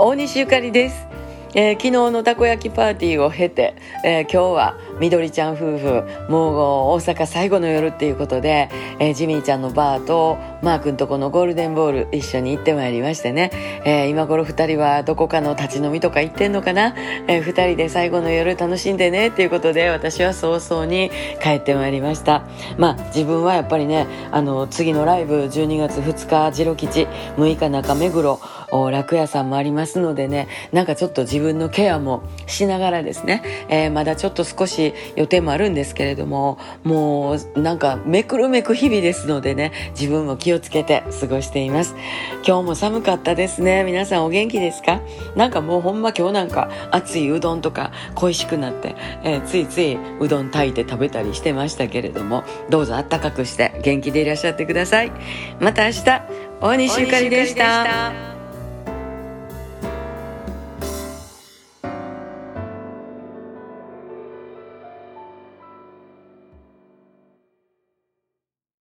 大西ゆかりです、えー昨日のたこ焼きパーティーを経て、えー今日はみどりちゃん夫婦もう大阪最後の夜っていうことで、えージミーちゃんのバーとマー君とこのゴールデンボール一緒に行ってまいりましてね、えー今頃二人はどこかの立ち飲みとか行ってんのかな、えー二人で最後の夜楽しんでねっていうことで私は早々に帰ってまいりました。まあ自分はやっぱりねあの次のライブ12月2日次郎吉6日中目黒楽屋さんもありますのでねなんかちょっと自分分のケアもしながらですね、えーまだちょっと少し予定もあるんですけれどももうなんかめくるめく日々ですのでね自分も気をつけて過ごしています。今日も寒かったですね。皆さんお元気ですか？なんかもうほんま今日なんか熱いうどんとか恋しくなって、えーついついうどん炊いて食べたりしてましたけれどもどうぞあったかくして元気でいらっしゃってください。また明日大西ゆかりでした。